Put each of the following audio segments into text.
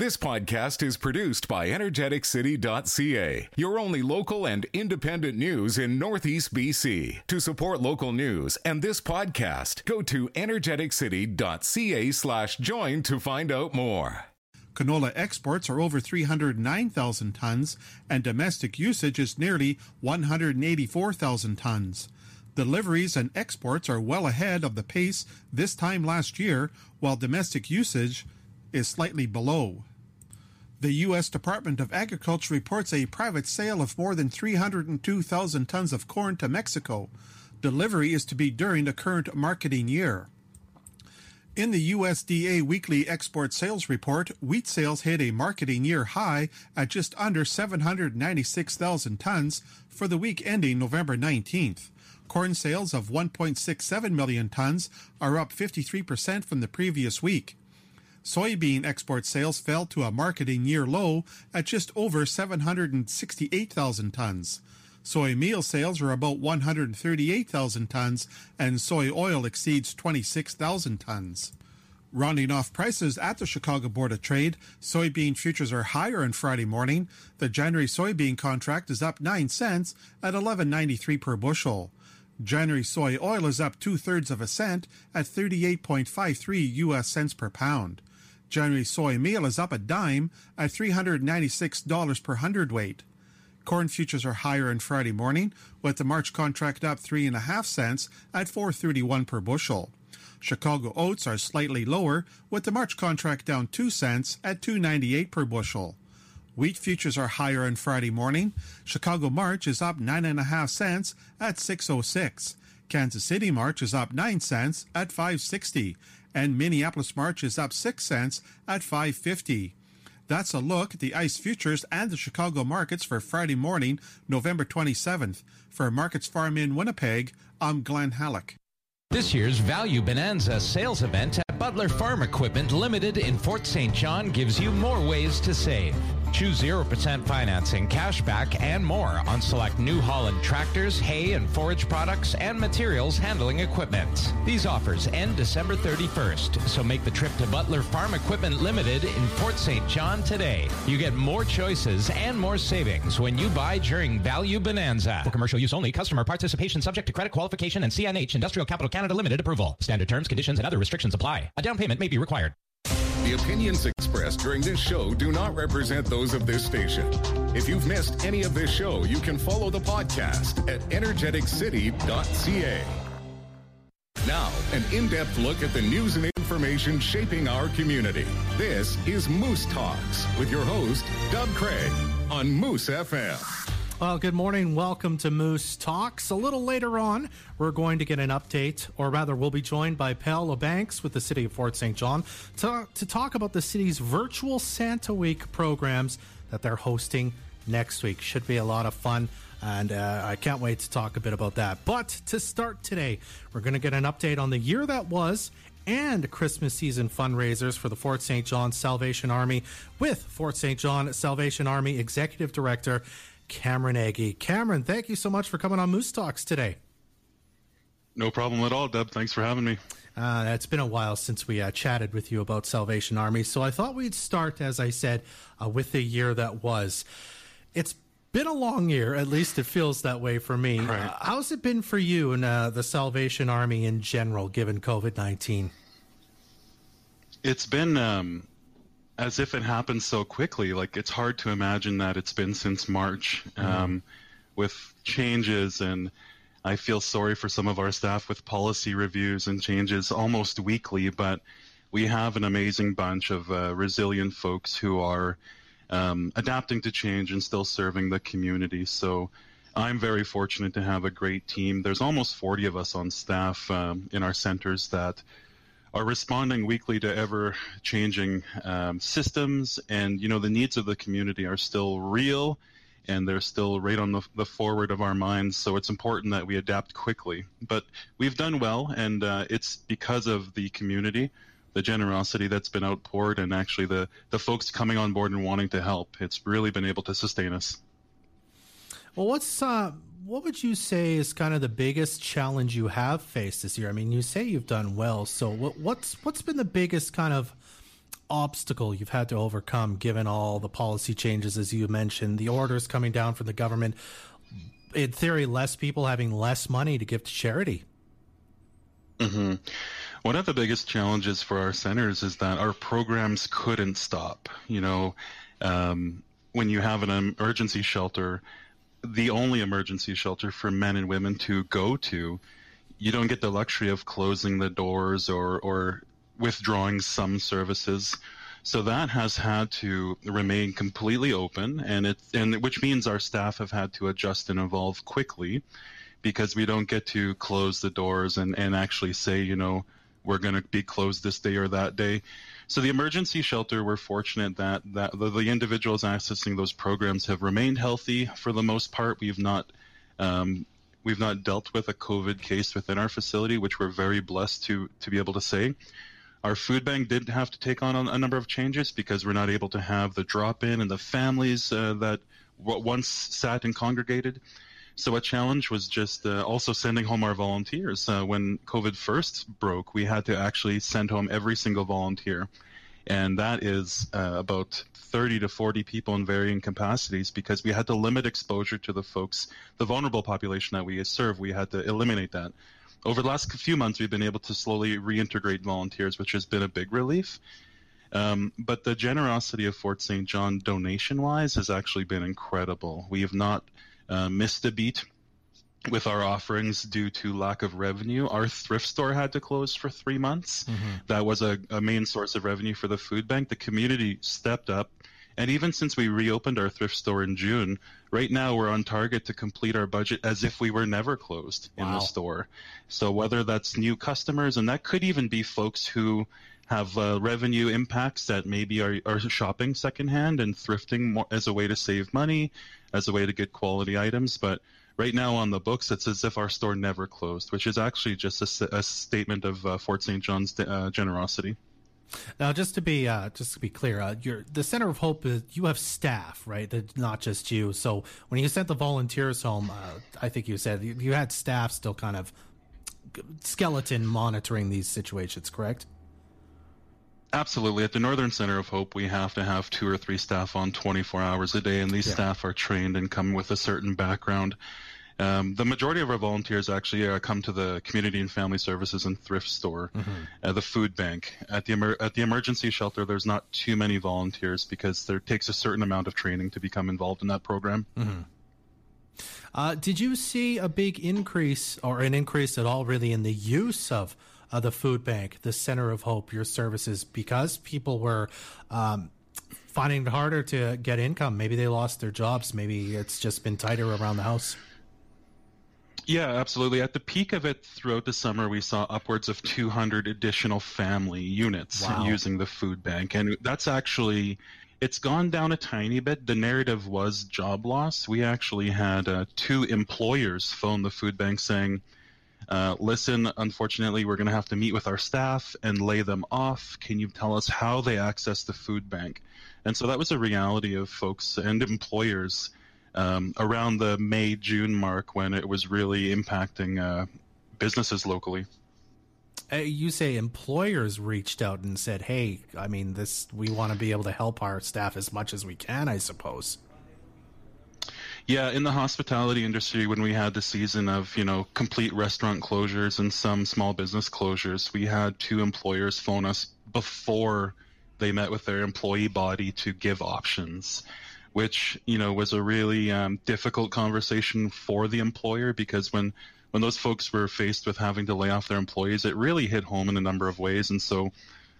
This podcast is produced by energeticcity.ca, your only local and independent news in Northeast BC. To support local news and this podcast, go to energeticcity.ca slash join to find out more. Canola exports are over 309,000 tons, and domestic usage is nearly 184,000 tons. Deliveries and exports are well ahead of the pace this time last year, while domestic usage is slightly below. The U.S. Department of Agriculture reports a private sale of more than 302,000 tons of corn to Mexico. Delivery is to be during the current marketing year. In the USDA weekly export sales report, wheat sales hit a marketing year high at just under 796,000 tons for the week ending November 19th. Corn sales of 1.67 million tons are up 53% from the previous week. Soybean export sales fell to a marketing year low at just over 768,000 tons. Soy meal sales are about 138,000 tons, and soy oil exceeds 26,000 tons. Rounding off prices at the Chicago Board of Trade, soybean futures are higher on Friday morning. The January soybean contract is up 9 cents at 11.93 per bushel. January soy oil is up two thirds of a cent at 38.53 U.S. cents per pound. January soy meal is up a dime at $396 per hundredweight. Corn futures are higher on Friday morning, with the March contract up three and a half cents at 4.31 per bushel. Chicago oats are slightly lower, with the March contract down two cents at 2.98 per bushel. Wheat futures are higher on Friday morning. Chicago March is up nine and a half cents at 6.06. Kansas City March is up 9 cents at 560 and Minneapolis March is up 6 cents at 550. That's a look at the ICE futures and the Chicago markets for Friday morning, November 27th. For Markets Farm in Winnipeg, I'm Glen Hallick. This year's Value Bonanza sales event at Butler Farm Equipment Limited in Fort St. John gives you more ways to save. Choose 0% financing, cash back, and more on select New Holland tractors, hay and forage products, and materials handling equipment. These offers end December 31st, so make the trip to Butler Farm Equipment Limited in Fort St. John today. You get more choices and more savings when you buy during Value Bonanza. For commercial use only, customer participation subject to credit qualification and CNH Industrial Capital Canada Limited approval. Standard terms, conditions, and other restrictions apply. A down payment may be required. The opinions expressed during this show do not represent those of this station. If you've missed any of this show, you can follow the podcast at energeticcity.ca. Now, an in depth look at the news and information shaping our community. This is Moose Talks with your host, Doug Craig, on Moose FM. Well, good morning. Welcome to Moose Talks. A little later on, we're going to get an update, or rather, we'll be joined by Paola Banks with the City of Fort St. John to, to talk about the city's virtual Santa Week programs that they're hosting next week. Should be a lot of fun, and uh, I can't wait to talk a bit about that. But to start today, we're going to get an update on the year that was and Christmas season fundraisers for the Fort St. John Salvation Army with Fort St. John Salvation Army Executive Director Cameron Agee. Cameron, thank you so much for coming on Moose Talks today. No problem at all, Deb. Thanks for having me. Uh, it's been a while since we uh, chatted with you about Salvation Army, so I thought we'd start, as I said, uh, with the year that was. It's been a long year, at least it feels that way for me. Right. Uh, how's it been for you and uh, the Salvation Army in general, given COVID 19? It's been um, as if it happened so quickly. Like it's hard to imagine that it's been since March um, with changes, and I feel sorry for some of our staff with policy reviews and changes almost weekly. But we have an amazing bunch of uh, resilient folks who are um, adapting to change and still serving the community. So. I'm very fortunate to have a great team. There's almost 40 of us on staff um, in our centers that are responding weekly to ever changing um, systems. And you know the needs of the community are still real and they're still right on the, the forward of our minds. So it's important that we adapt quickly. But we've done well and uh, it's because of the community the generosity that's been outpoured and actually the, the folks coming on board and wanting to help. It's really been able to sustain us. Well what's uh what would you say is kind of the biggest challenge you have faced this year? I mean, you say you've done well, so what, what's what's been the biggest kind of obstacle you've had to overcome given all the policy changes, as you mentioned, the orders coming down from the government? In theory, less people having less money to give to charity. Mm-hmm. One of the biggest challenges for our centers is that our programs couldn't stop. You know, um, when you have an emergency shelter, the only emergency shelter for men and women to go to, you don't get the luxury of closing the doors or, or withdrawing some services. So that has had to remain completely open, and it and which means our staff have had to adjust and evolve quickly, because we don't get to close the doors and and actually say you know we're going to be closed this day or that day. So the emergency shelter, we're fortunate that, that the, the individuals accessing those programs have remained healthy for the most part. We've not um, we've not dealt with a COVID case within our facility, which we're very blessed to to be able to say. Our food bank did have to take on a, number of changes because we're not able to have the drop in and the families uh, that once sat and congregated. So a challenge was just uh, also sending home our volunteers. Uh, when COVID first broke, we had to actually send home every single volunteer, and that is uh, about 30 to 40 people in varying capacities because we had to limit exposure to the folks, the vulnerable population that we serve. We had to eliminate that. Over the last few months, we've been able to slowly reintegrate volunteers, which has been a big relief. Um, but the generosity of Fort St. John donation wise has actually been incredible. We have not uh, missed a beat with our offerings due to lack of revenue. Our thrift store had to close for three months. Mm-hmm. That was a, a, main source of revenue for the food bank. The community stepped up. And even since we reopened our thrift store in June, right now we're on target to complete our budget as if we were never closed wow. in the store. So whether that's new customers, and that could even be folks who have uh, revenue impacts that maybe are, are shopping secondhand and thrifting more, as a way to save money, as a way to get quality items. But right now on the books, it's as if our store never closed, which is actually just a, a statement of uh, Fort St. John's uh, generosity. Now, just to be uh, just to be clear, uh, the Center of Hope. Is, you have staff, right? Not just you. So when you sent the volunteers home, uh, I think you said you, you had staff still kind of skeleton monitoring these situations, correct? Absolutely. At the Northern Center of Hope, we have to have two or three staff on 24 hours a day, and these yeah. staff are trained and come with a certain background. Um, the majority of our volunteers actually uh, come to the community and family services and thrift store, mm-hmm. uh, the food bank. At the emer- at the emergency shelter, there's not too many volunteers because there takes a certain amount of training to become involved in that program. Mm-hmm. Uh, did you see a big increase or an increase at all, really, in the use of uh, the food bank, the Center of Hope, your services, because people were um, finding it harder to get income. Maybe they lost their jobs. Maybe it's just been tighter around the house. Yeah, absolutely. At the peak of it throughout the summer, we saw upwards of 200 additional family units wow. using the food bank. And that's actually, it's gone down a tiny bit. The narrative was job loss. We actually had uh, two employers phone the food bank saying, uh, listen, unfortunately, we're going to have to meet with our staff and lay them off. Can you tell us how they access the food bank? And so that was a reality of folks and employers um, around the May June mark when it was really impacting uh, businesses locally. Uh, you say employers reached out and said, "Hey, I mean, this we want to be able to help our staff as much as we can." I suppose. Yeah, in the hospitality industry, when we had the season of you know complete restaurant closures and some small business closures, we had two employers phone us before they met with their employee body to give options which you know was a really um, difficult conversation for the employer because when when those folks were faced with having to lay off their employees, it really hit home in a number of ways. And so,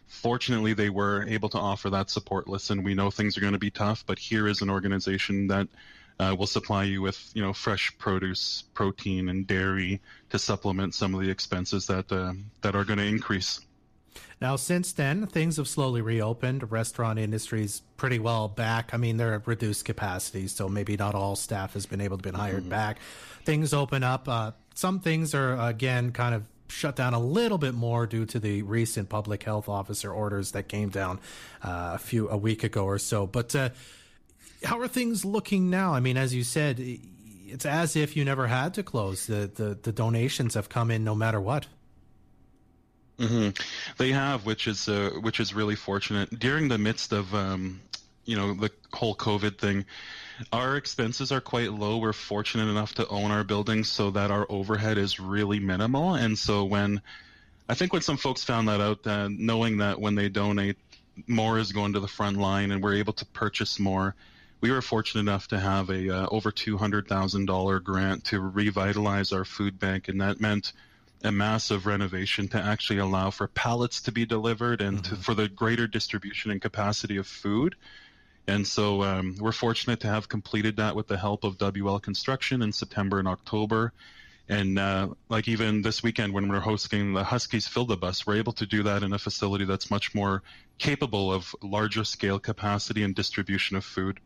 fortunately, they were able to offer that support. Listen, we know things are going to be tough, but here is an organization that uh, will supply you with you know fresh produce, protein, and dairy to supplement some of the expenses that uh, that are going to increase. Now, since then, things have slowly reopened. Restaurant industry's pretty well back. I mean, they're at reduced capacity, so maybe not all staff has been able to be hired mm-hmm. back. Things open up. Uh, some things are again kind of shut down a little bit more due to the recent public health officer orders that came down uh, a few a week ago or so. But uh, how are things looking now? I mean, as you said, it's as if you never had to close. The the, the donations have come in no matter what. Mm-hmm. They have, which is uh, which is really fortunate. During the midst of um, you know the whole COVID thing, our expenses are quite low. We're fortunate enough to own our buildings so that our overhead is really minimal. And so when I think when some folks found that out, uh, knowing that when they donate, more is going to the front line, and we're able to purchase more. We were fortunate enough to have a uh, over two hundred thousand dollar grant to revitalize our food bank, and that meant a massive renovation to actually allow for pallets to be delivered and mm-hmm. to, for the greater distribution and capacity of food. And so um, we're fortunate to have completed that with the help of WL Construction in September and October. And uh, like even this weekend when we're hosting the Huskies Fill the Bus, we're able to do that in a facility that's much more capable of larger scale capacity and distribution of food.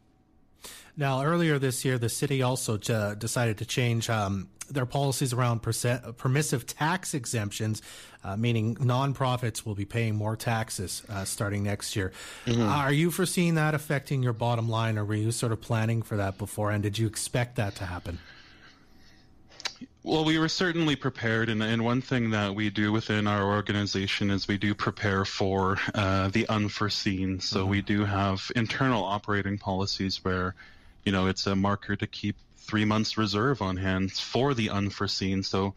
Now, earlier this year, the city also j- decided to change um, their policies around permissive tax exemptions, uh, meaning nonprofits will be paying more taxes uh, starting next year. Mm-hmm. Are you foreseeing that affecting your bottom line, or were you sort of planning for that before? And did you expect that to happen? Well, we were certainly prepared, and, and one thing that we do within our organization is we do prepare for uh, the unforeseen. So mm-hmm. we do have internal operating policies where, you know, it's a marker to keep three months reserve on hand for the unforeseen. So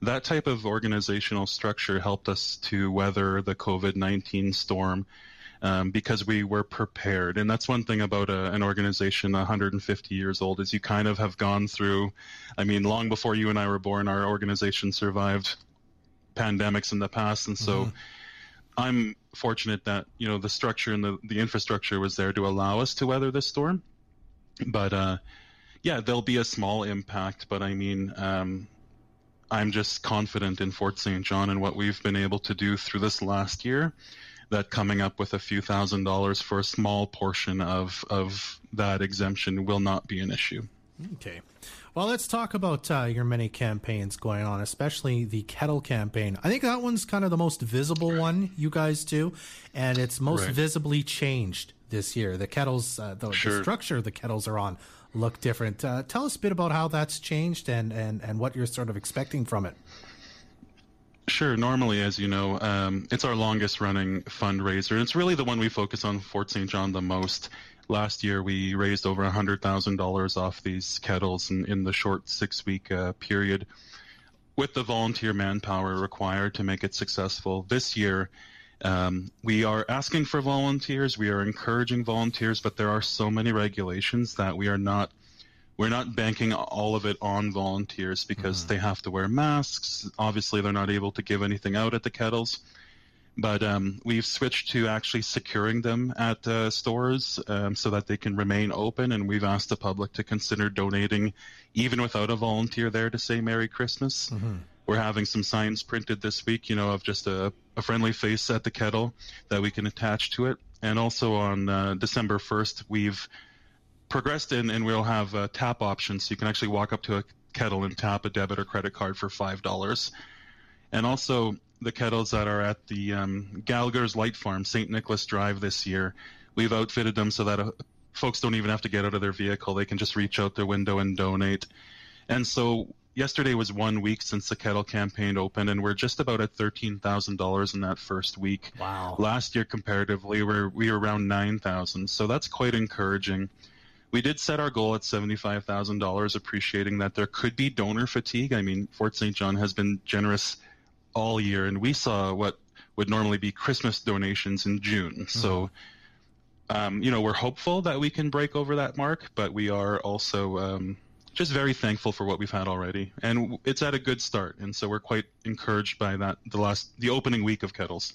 that type of organizational structure helped us to weather the COVID 19 storm um, because we were prepared. And that's one thing about a, an organization 150 years old is you kind of have gone through, I mean, long before you and I were born, our organization survived pandemics in the past. And so mm-hmm. I'm fortunate that, you know, the structure and the, the infrastructure was there to allow us to weather this storm. But, uh, yeah, there'll be a small impact, but I mean, um, I'm just confident in Fort St. John and what we've been able to do through this last year. That coming up with a few thousand dollars for a small portion of of that exemption will not be an issue. Okay. Well, let's talk about uh, your many campaigns going on, especially the kettle campaign. I think that one's kind of the most visible one you guys do, and it's most right. visibly changed this year. The kettles, uh, the, sure. the, structure the kettles are on look different. Uh, tell us a bit about how that's changed and, and, and what you're sort of expecting from it. Sure. Normally, as you know, um, it's our longest running fundraiser. It's really the one we focus on Fort St. John the most. Last year, we raised over $100,000 off these kettles in, in the short six week uh, period with the volunteer manpower required to make it successful. This year, um, we are asking for volunteers. We are encouraging volunteers, but there are so many regulations that we are not we're not banking all of it on volunteers because mm-hmm. they have to wear masks. Obviously, they're not able to give anything out at the kettles. But um, we've switched to actually securing them at uh, stores um, so that they can remain open. And we've asked the public to consider donating even without a volunteer there to say Merry Christmas. Mm-hmm we're having some signs printed this week, you know, of just a, a friendly face at the kettle that we can attach to it. And also on uh, December 1st, we've progressed in and we'll have uh, tap options. So you can actually walk up to a kettle and tap a debit or credit card for $5. And also the kettles that are at the um, Gallagher's Light Farm, St. Nicholas Drive this year, we've outfitted them so that uh, folks don't even have to get out of their vehicle. They can just reach out their window and donate. And so yesterday was one week since the kettle campaign opened, and we're just about at thirteen thousand dollars in that first week. Wow! Last year, comparatively, we're we were around nine thousand, so that's quite encouraging. We did set our goal at seventy-five thousand dollars, appreciating that there could be donor fatigue. I mean, Fort St. John has been generous all year, and we saw what would normally be Christmas donations in June. Mm-hmm. So. Um, you know, we're hopeful that we can break over that mark, but we are also um, just very thankful for what we've had already, and it's at a good start, and so we're quite encouraged by that. The last, the opening week of Kettles.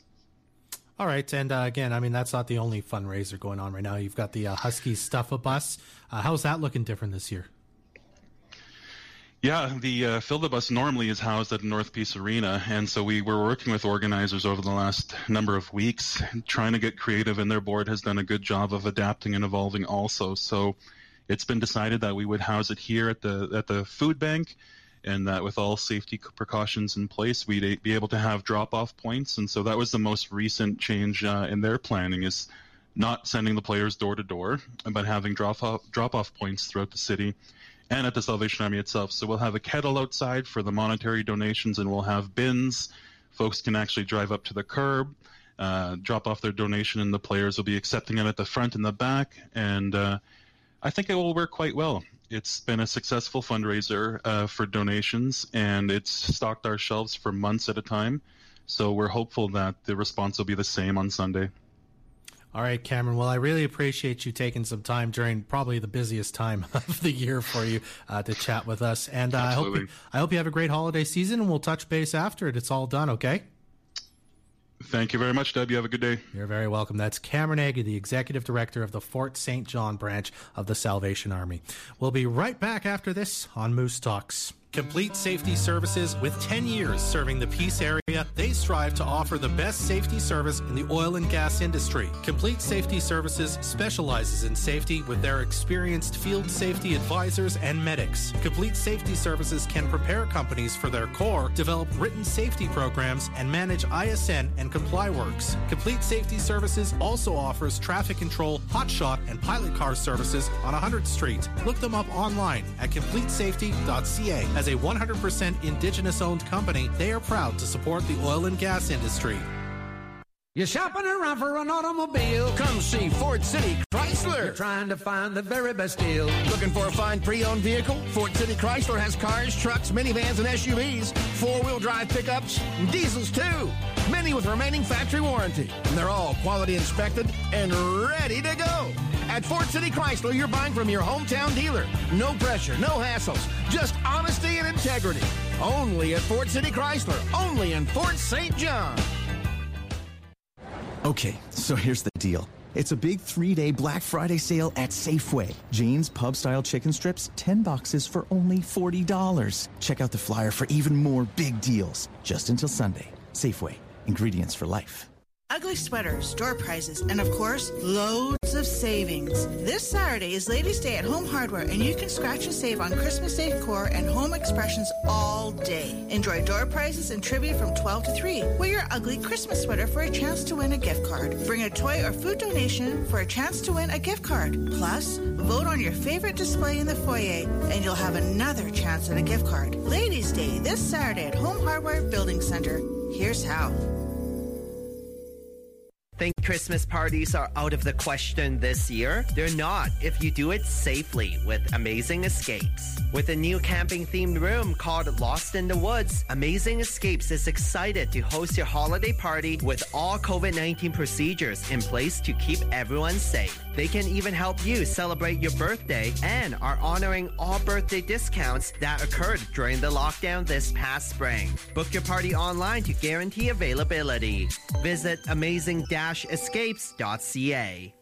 All right, and uh, again, I mean that's not the only fundraiser going on right now. You've got the uh, Huskies Stuff a Bus. Uh, how's that looking different this year? Yeah, the uh, Bus normally is housed at North Peace Arena, and so we were working with organizers over the last number of weeks, trying to get creative, and their board has done a good job of adapting and evolving also. So it's been decided that we would house it here at the at the food bank, and that with all safety precautions in place, we'd be able to have drop-off points. And so that was the most recent change uh, in their planning is not sending the players door to door, but having drop-off drop-off points throughout the city and at the Salvation Army itself. So we'll have a kettle outside for the monetary donations, and we'll have bins folks can actually drive up to the curb, uh, drop off their donation, and the players will be accepting it at the front and the back. And uh, I think it will work quite well. It's been a successful fundraiser uh, for donations, and it's stocked our shelves for months at a time. So we're hopeful that the response will be the same on Sunday. All right, Cameron. Well, I really appreciate you taking some time during probably the busiest time of the year for you uh, to chat with us. And uh, I hope you, I hope you have a great holiday season, and we'll touch base after it. It's all done. Okay. Thank you very much, Deb. You have a good day. You're very welcome. That's Cameron Aggie, the Executive Director of the Fort St. John branch of the Salvation Army. We'll be right back after this on Moose Talks. Complete Safety Services, with 10 years serving the Peace area, they strive to offer the best safety service in the oil and gas industry. Complete Safety Services specializes in safety with their experienced field safety advisors and medics. Complete Safety Services can prepare companies for their COR, develop written safety programs, and manage ISN and ComplyWorks. Complete Safety Services also offers traffic control, hotshot, and pilot car services on 100th Street. Look them up online at completesafety.ca. As a 100% Indigenous owned company, they are proud to support the oil and gas industry. You're shopping around for an automobile. Come see Fort City Chrysler. You're trying to find the very best deal. Looking for a fine pre-owned vehicle? Fort City Chrysler has cars, trucks, minivans, and SUVs, four-wheel drive pickups, and diesels too. Many with remaining factory warranty. And they're all quality inspected and ready to go. At Fort City Chrysler, you're buying from your hometown dealer. No pressure, no hassles, just honesty and integrity. Only at Fort City Chrysler. Only in Fort St. John. Okay, so here's the deal. It's a big three-day Black Friday sale at Safeway. Jane's pub-style chicken strips, 10 boxes for only $40. Check out the flyer for even more big deals. Just until Sunday. Safeway. Ingredients for life. Ugly sweaters, door prizes, and of course, loads of savings. This Saturday is Ladies' Day at Home Hardware, and you can scratch and save on Christmas decor and home expressions all day. Enjoy door prizes and trivia from 12 to 3. Wear your ugly Christmas sweater for a chance to win a gift card. Bring a toy or food donation for a chance to win a gift card. Plus, vote on your favorite display in the foyer, and you'll have another chance at a gift card. Ladies' Day this Saturday at Home Hardware Building Center. Here's how. Think Christmas parties are out of the question this year? They're not if you do it safely with Amazing Escapes. With a new camping themed room called Lost in the Woods, Amazing Escapes is excited to host your holiday party with all COVID 19 procedures in place to keep everyone safe. They can even help you celebrate your birthday and are honoring all birthday discounts that occurred during the lockdown this past spring. Book your party online to guarantee availability. Visit amazing escapes.ca.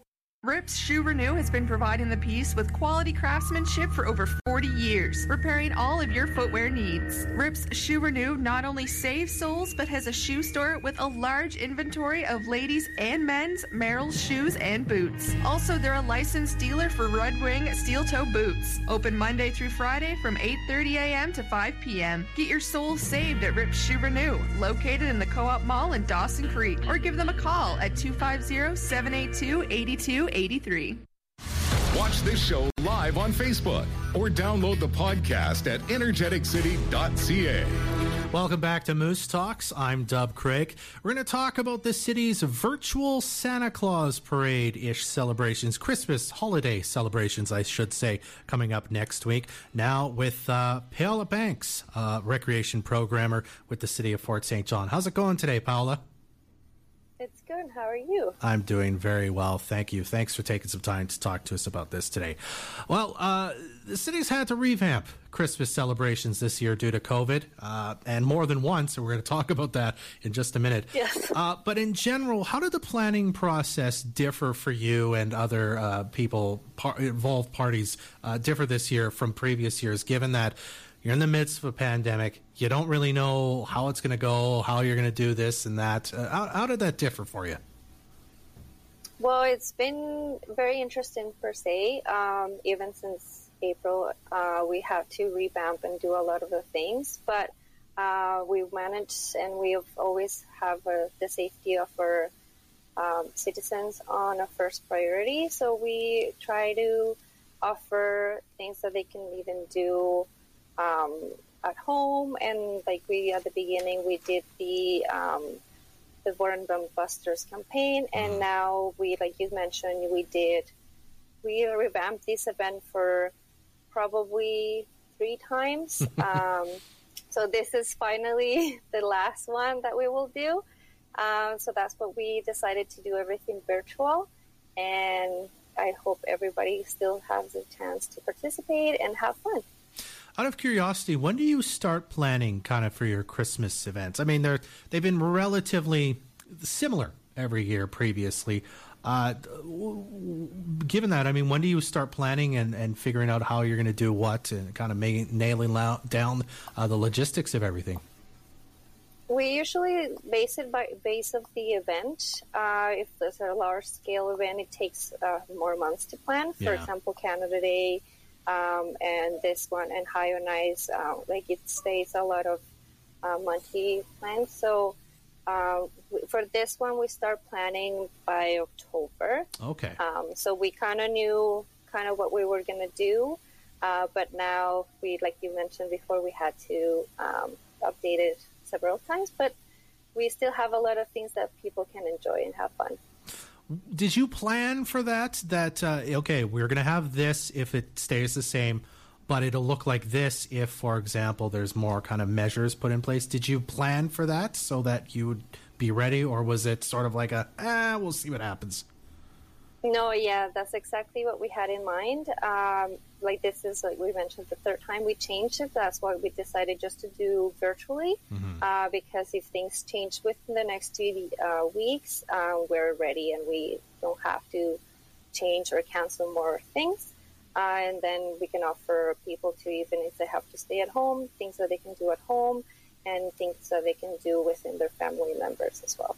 Rips Shoe Renew has been providing the Peace with quality craftsmanship for over 40 years, repairing all of your footwear needs. Rips Shoe Renew not only saves souls, but has a shoe store with a large inventory of ladies' and men's Merrell's shoes and boots. Also, they're a licensed dealer for Red Wing steel toe boots. Open Monday through Friday from 8:30 a.m. to 5 p.m. Get your soul saved at Rips Shoe Renew, located in the Co-op Mall in Dawson Creek, or give them a call at 250-782-82 83. Watch this show live on Facebook or download the podcast at energeticcity.ca. Welcome back to Moose Talks. I'm Dub Craig. We're going to talk about the city's virtual Santa Claus parade ish celebrations, Christmas holiday celebrations, I should say, coming up next week. Now with uh, Paola Banks, uh, recreation programmer with the city of Fort St. John. How's it going today, Paola? It's good. How are you? I'm doing very well. Thank you. Thanks for taking some time to talk to us about this today. Well, uh, the city's had to revamp Christmas celebrations this year due to COVID, uh, and more than once, and we're going to talk about that in just a minute. Yes. Uh, but in general, how did the planning process differ for you and other uh, people, par- involved parties, uh, differ this year from previous years, given that you're in the midst of a pandemic. You don't really know how it's going to go, how you're going to do this and that. Uh, how, how, did that differ for you? Well, it's been very interesting per se. Um, even since April, uh, we have to revamp and do a lot of the things, but uh, we managed and we have always have uh, the safety of our um, citizens on a first priority. So we try to offer things that they can even do um, at home, and like we at the beginning, we did the um, the Boredom Busters campaign, and Mm-hmm. now we, like you mentioned, we did we revamped this event for probably three times. um, so this is finally the last one that we will do. Um, so that's what we decided to do everything virtual, and I hope everybody still has a chance to participate and have fun. Out of curiosity, when do you start planning kind of for your Christmas events? I mean, they're they've been relatively similar every year previously. Uh, given that, I mean, when do you start planning and, and figuring out how you're going to do what and kind of ma- nailing lou- down uh, the logistics of everything? We usually base it by base of the event. Uh, if there's a large scale event, it takes uh, more months to plan. For Yeah. example, Canada Day um, and this one and High on Ice, uh, like it stays a lot of uh, monthly plans. So uh, for this one, we start planning by October. Okay. Um, so we kind of knew kind of what we were going to do, uh, but now we, like you mentioned before, we had to um, update it several times. But we still have a lot of things that people can enjoy and have fun. Did you plan for that? That uh, okay, we're going to have this if it stays the same, but it'll look like this if, for example, there's more kind of measures put in place. Did you plan for that so that you would be ready, or was it sort of like a ah, we'll see what happens? No, yeah, that's exactly what we had in mind. Um, like this is like we mentioned the third time we changed it. That's why we decided just to do virtually uh, because if things change within the next two uh, weeks, uh, we're ready and we don't have to change or cancel more things. Uh, and then we can offer people to even if they have to stay at home, things that they can do at home, and things that they can do within their family members as well.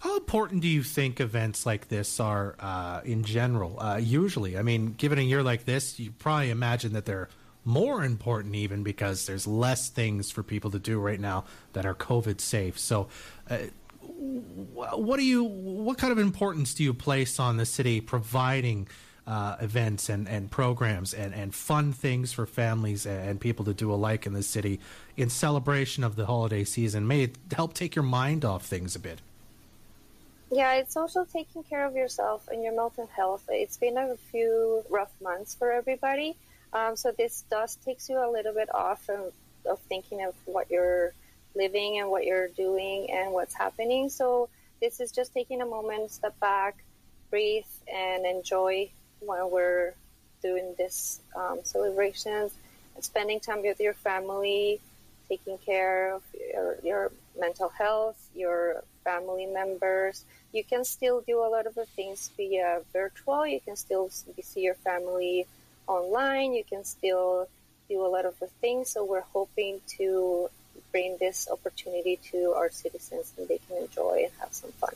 How important do you think events like this are uh, in general? Uh, usually, I mean, given a year like this, you probably imagine that they're more important even because there's less things for people to do right now that are COVID safe. So, uh, what do you? What kind of importance do you place on the city providing? Uh, events and, and programs and, and fun things for families and people to do alike in the city in celebration of the holiday season may it help take your mind off things a bit. Yeah, it's also taking care of yourself and your mental health. It's been a few rough months for everybody. Um, so this does takes you a little bit off of, of thinking of what you're living and what you're doing and what's happening. So this is just taking a moment, step back, breathe, and enjoy while we're doing this um, celebrations spending time with your family, taking care of your, your mental health, your family members. You can still do a lot of the things via virtual. You can still see your family online. You can still do a lot of the things. So we're hoping to bring this opportunity to our citizens and they can enjoy and have some fun.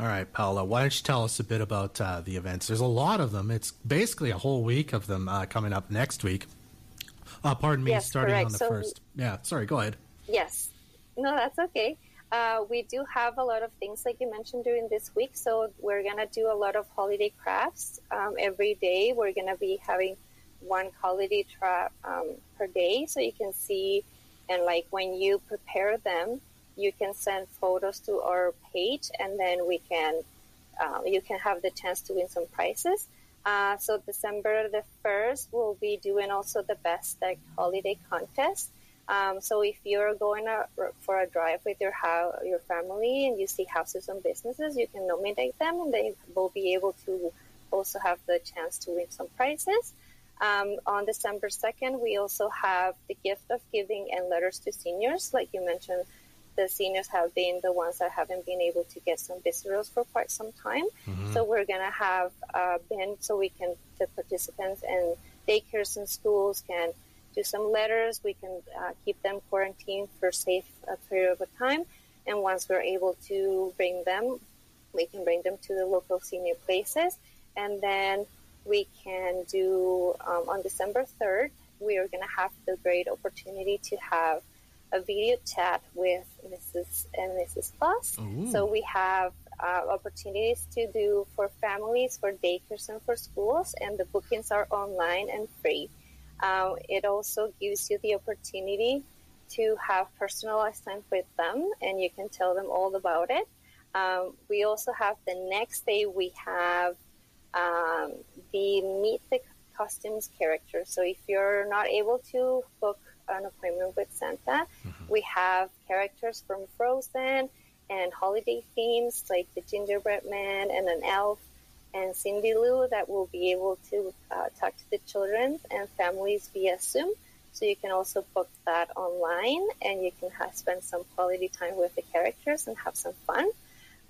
All right, Paula, why don't you tell us a bit about uh, the events? There's a lot of them. It's basically a whole week of them uh, coming up next week. Uh, pardon me, Yes, starting correct. on the So- first. Yeah, sorry, go ahead. Yes. No, that's okay. Uh, we do have a lot of things, like you mentioned, during this week. So we're going to do a lot of holiday crafts. Um, every day, we're going to be having one holiday trap um, per day. So you can see, and like when you prepare them, you can send photos to our page, and then we can, um, you can have the chance to win some prizes. Uh, so December the 1st, we'll be doing also the best deck holiday contest. Um, so if you're going out for a drive with your house, your family, and you see houses and businesses, you can nominate them, and they will be able to also have the chance to win some prizes. Um, on December 2nd, we also have the gift of giving and letters to seniors. Like you mentioned, the seniors have been the ones that haven't been able to get some visitors for quite some time. So we're going to have a bin so we can, the participants and daycares and schools can do some letters. We can uh, keep them quarantined for safe uh, period of time. And once we're able to bring them, we can bring them to the local senior places. And then we can do, um, on December 3rd, we are going to have the great opportunity to have a video chat with Mrs. and Mrs. Ooh. So we have uh, opportunities to do for families, for daycares, and for schools, and the bookings are online and free. Uh, it also gives you the opportunity to have personalized time with them, and you can tell them all about it. Um, we also have the next day, we have um, the Meet the Costumes character. So if you're not able to book an appointment with Santa, we have characters from Frozen and holiday themes like the gingerbread man and an elf and Cindy Lou that will be able to uh, talk to the children and families via Zoom. So you can also book that online and you can have, spend some quality time with the characters and have some fun.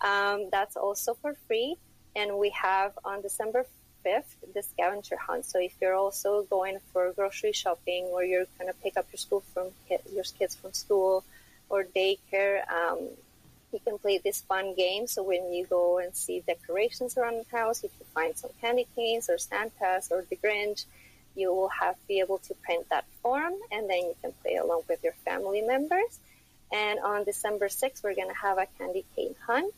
Um, that's also for free. And we have on December 5th the scavenger hunt. So if you're also going for grocery shopping or you're going to pick up your school from your kids from school or daycare, um, you can play this fun game. So when you go and see decorations around the house, if you find some candy canes or Santas or the Grinch, you will have be able to print that form and then you can play along with your family members. And on December 6th, we're going to have a candy cane hunt.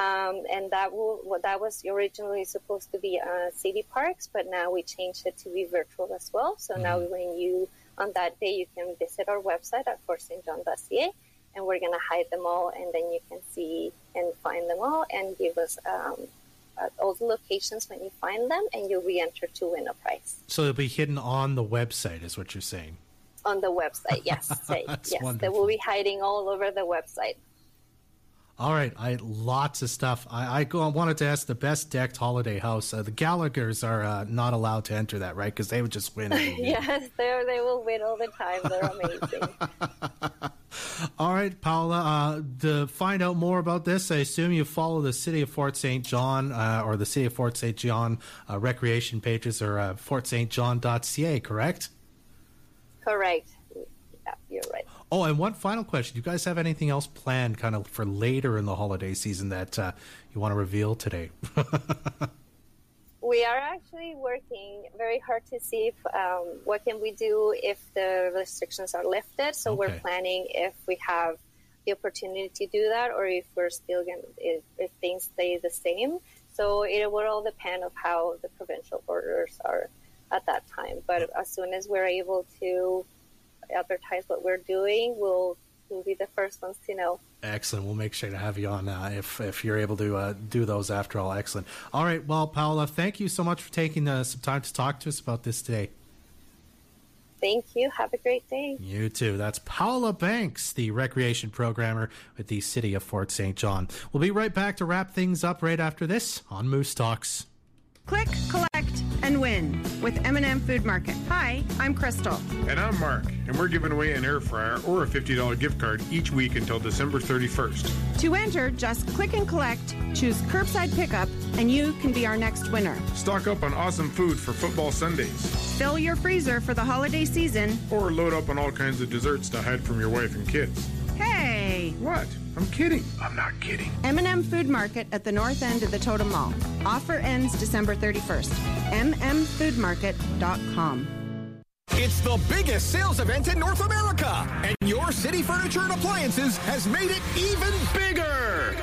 Um, and that will well, that was originally supposed to be uh, city parks, but now we changed it to be virtual as well. So now when you on that day you can visit our website at fortstjohn.ca, and we're gonna hide them all, and then you can see and find them all, and give us um, uh, all the locations when you find them, and you'll be entered to win a prize So it'll be hidden on the website, is what you're saying. on the website. Yes, yes, they will be hiding all over the website. All right, I lots of stuff. I, I go, I wanted to ask the best decked holiday house. Uh, the Gallagher's are uh, not allowed to enter that, right? Because they would just win. yes, they they will win all the time. They're amazing. All right, Paula. Uh, to find out more about this, I assume you follow the City of Fort St. John uh, or the City of Fort St. John uh, recreation pages or uh, fortstjohn.ca, correct? Correct. Yeah, you're right. Oh, and one final question. Do you guys have anything else planned kind of for later in the holiday season that uh, you want to reveal today? We are actually working very hard to see if, um, what can we do if the restrictions are lifted. So we're planning if we have the opportunity to do that, or if we're still going if, if things stay the same. So it will all depend of how the provincial orders are at that time. But as soon as we're able to advertise what we're doing, we'll we'll be the first ones to know. Excellent. We'll make sure to have you on uh, if if you're able to uh, do those after all. Excellent. All right. Well, Paula, thank you so much for taking uh, some time to talk to us about this today. Thank you. Have a great day. You too. That's Paula Banks, the recreation programmer with the City of Fort St. John. We'll be right back to wrap things up right after this on Moose Talks. Click, collect, and win with M&M Food Market. Hi, I'm Crystal. And I'm Mark, and we're giving away an air fryer or a $50 gift card each week until December 31st. To enter, just click and collect, choose curbside pickup, and you can be our next winner. Stock up on awesome food for football Sundays. Fill your freezer for the holiday season. Or load up on all kinds of desserts to hide from your wife and kids. Hey! What? I'm kidding. I'm not kidding. M&M Food Market at the north end of the Totem Mall. Offer ends December 31st. mmfoodmarket.com. It's the biggest sales event in North America, and your City Furniture and Appliances has made it even bigger.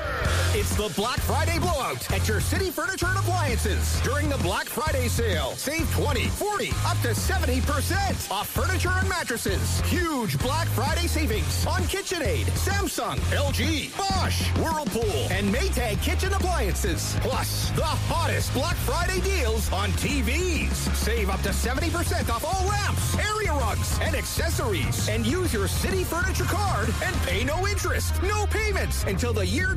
It's the Black Friday blowout at your City Furniture and Appliances. During the Black Friday sale, save 20, 40, up to 70% off furniture and mattresses. Huge Black Friday savings on KitchenAid, Samsung, LG, Bosch, Whirlpool, and Maytag kitchen appliances. Plus, the hottest Black Friday deals on TVs. Save up to 70% off all lamps, area rugs, and accessories. And use your City Furniture card and pay no interest, no payments until the year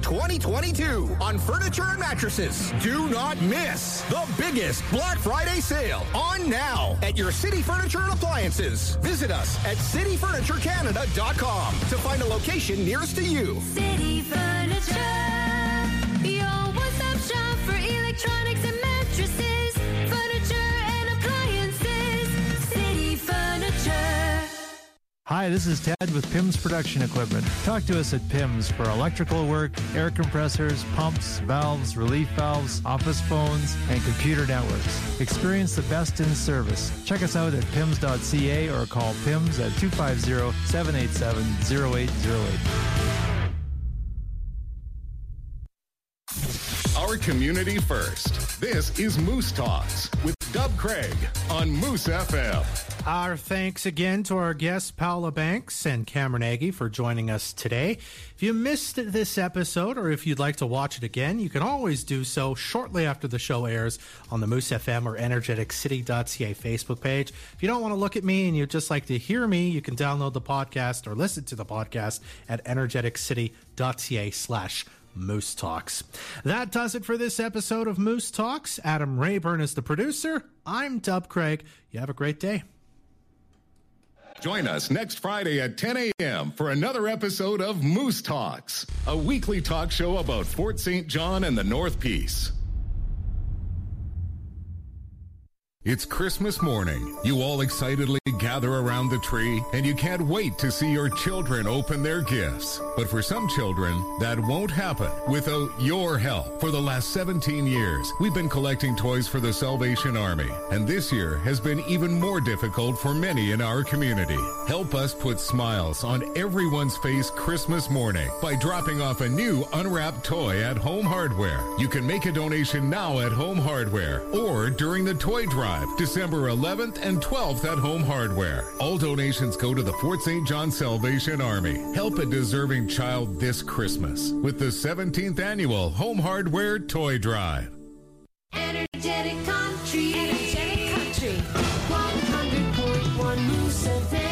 2022 on furniture and mattresses. Do not miss the biggest Black Friday sale on now at your City Furniture and Appliances. Visit us at cityfurniturecanada.com to find a location nearest to you. City Furniture, Hi, this is Ted with PIMS Production Equipment. Talk to us at PIMS for electrical work, air compressors, pumps, valves, relief valves, office phones, and computer networks. Experience the best in service. Check us out at PIMS.ca or call PIMS at 250 787 0808. Our community first. This is Moose Talks with Dub Craig on Moose FM. Our thanks again to our guests Paula Banks and Cameron Aggie for joining us today. If you missed this episode or if you'd like to watch it again, you can always do so shortly after the show airs on the Moose FM or energeticcity.ca Facebook page. If you don't want to look at me and you'd just like to hear me, you can download the podcast or listen to the podcast at energeticcity.ca slash Moose Talks. That does it for this episode of Moose Talks. Adam Rayburn is the producer. I'm Dub Craig. You have a great day. Join us next Friday at 10 a.m. for another episode of Moose Talks, a weekly talk show about Fort St. John and the North Peace. It's Christmas morning. You all excitedly gather around the tree, and you can't wait to see your children open their gifts. But for some children, that won't happen without your help. For the last 17 years, we've been collecting toys for the Salvation Army, and this year has been even more difficult for many in our community. Help us put smiles on everyone's face Christmas morning by dropping off a new unwrapped toy at Home Hardware. You can make a donation now at Home Hardware or during the toy drive December 11th and 12th at Home Hardware. All donations go to the Fort St. John Salvation Army. Help a deserving child this Christmas with the 17th annual Home Hardware Toy Drive. Energetic country. Energetic country. 100.1 Moose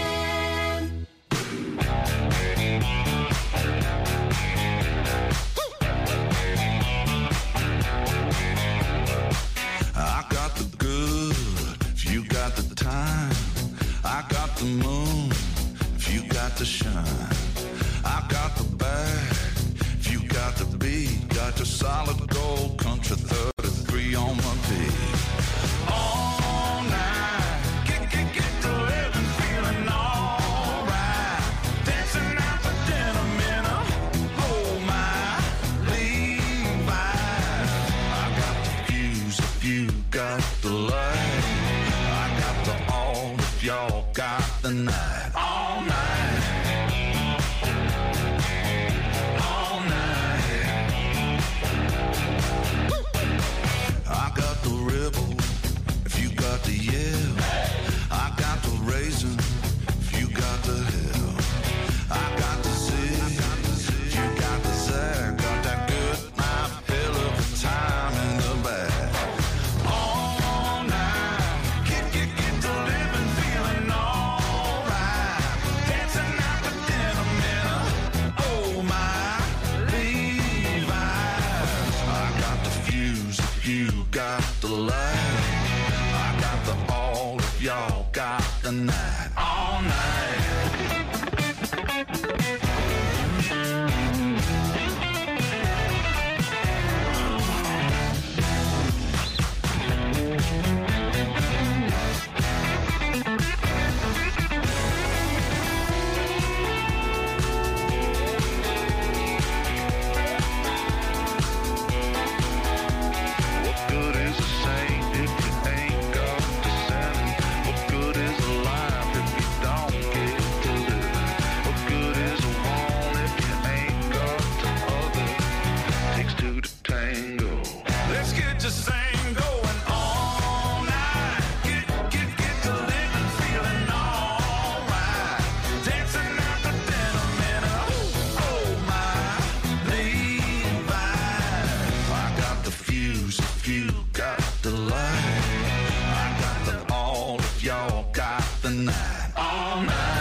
All night.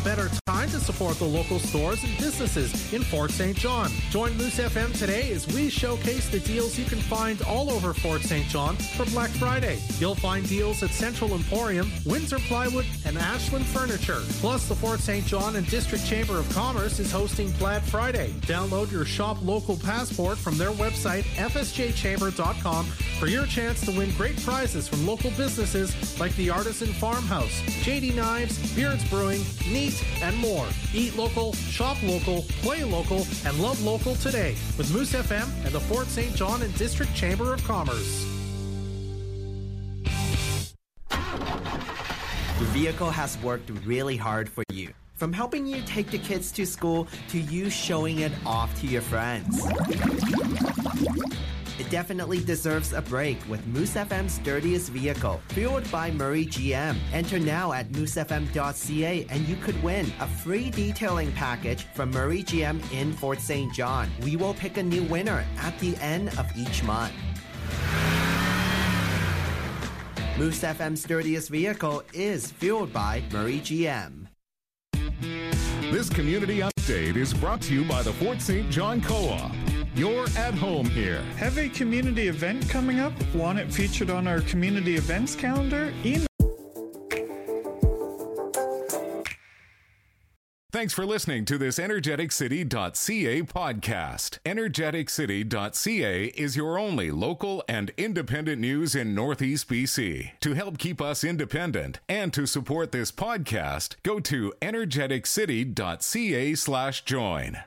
A better time to support the local stores and businesses in Fort St. John. Join Moose FM today as we showcase the deals you can find all over Fort St. John for Black Friday. You'll find deals at Central Emporium, Windsor Plywood, and Ashland Furniture. Plus, the Fort St. John and District Chamber of Commerce is hosting Plaid Friday. Download your Shop Local passport from their website, fsjchamber.com, for your chance to win great prizes from local businesses like the Artisan Farmhouse, JD Knives, Beards Brewing, Neat, and more. Eat local, shop local, play local, and love local today with Moose FM and the Fort St. John and District Chamber of Commerce. Your vehicle has worked really hard for you. From helping you take the kids to school to you showing it off to your friends. It definitely deserves a break with Moose FM's dirtiest vehicle, fueled by Murray GM. Enter now at moosefm.ca and you could win a free detailing package from Murray GM in Fort St. John. We will pick a new winner at the end of each month. Moose FM's dirtiest vehicle is fueled by Murray GM. This community update is brought to you by the Fort St. John Co-op. You're at home here. Have a community event coming up? Want it featured on our community events calendar? Email Thanks for listening to this energeticcity.ca podcast. Energeticcity.ca is your only local and independent news in Northeast BC. To help keep us independent and to support this podcast, go to energeticcity.ca slash join.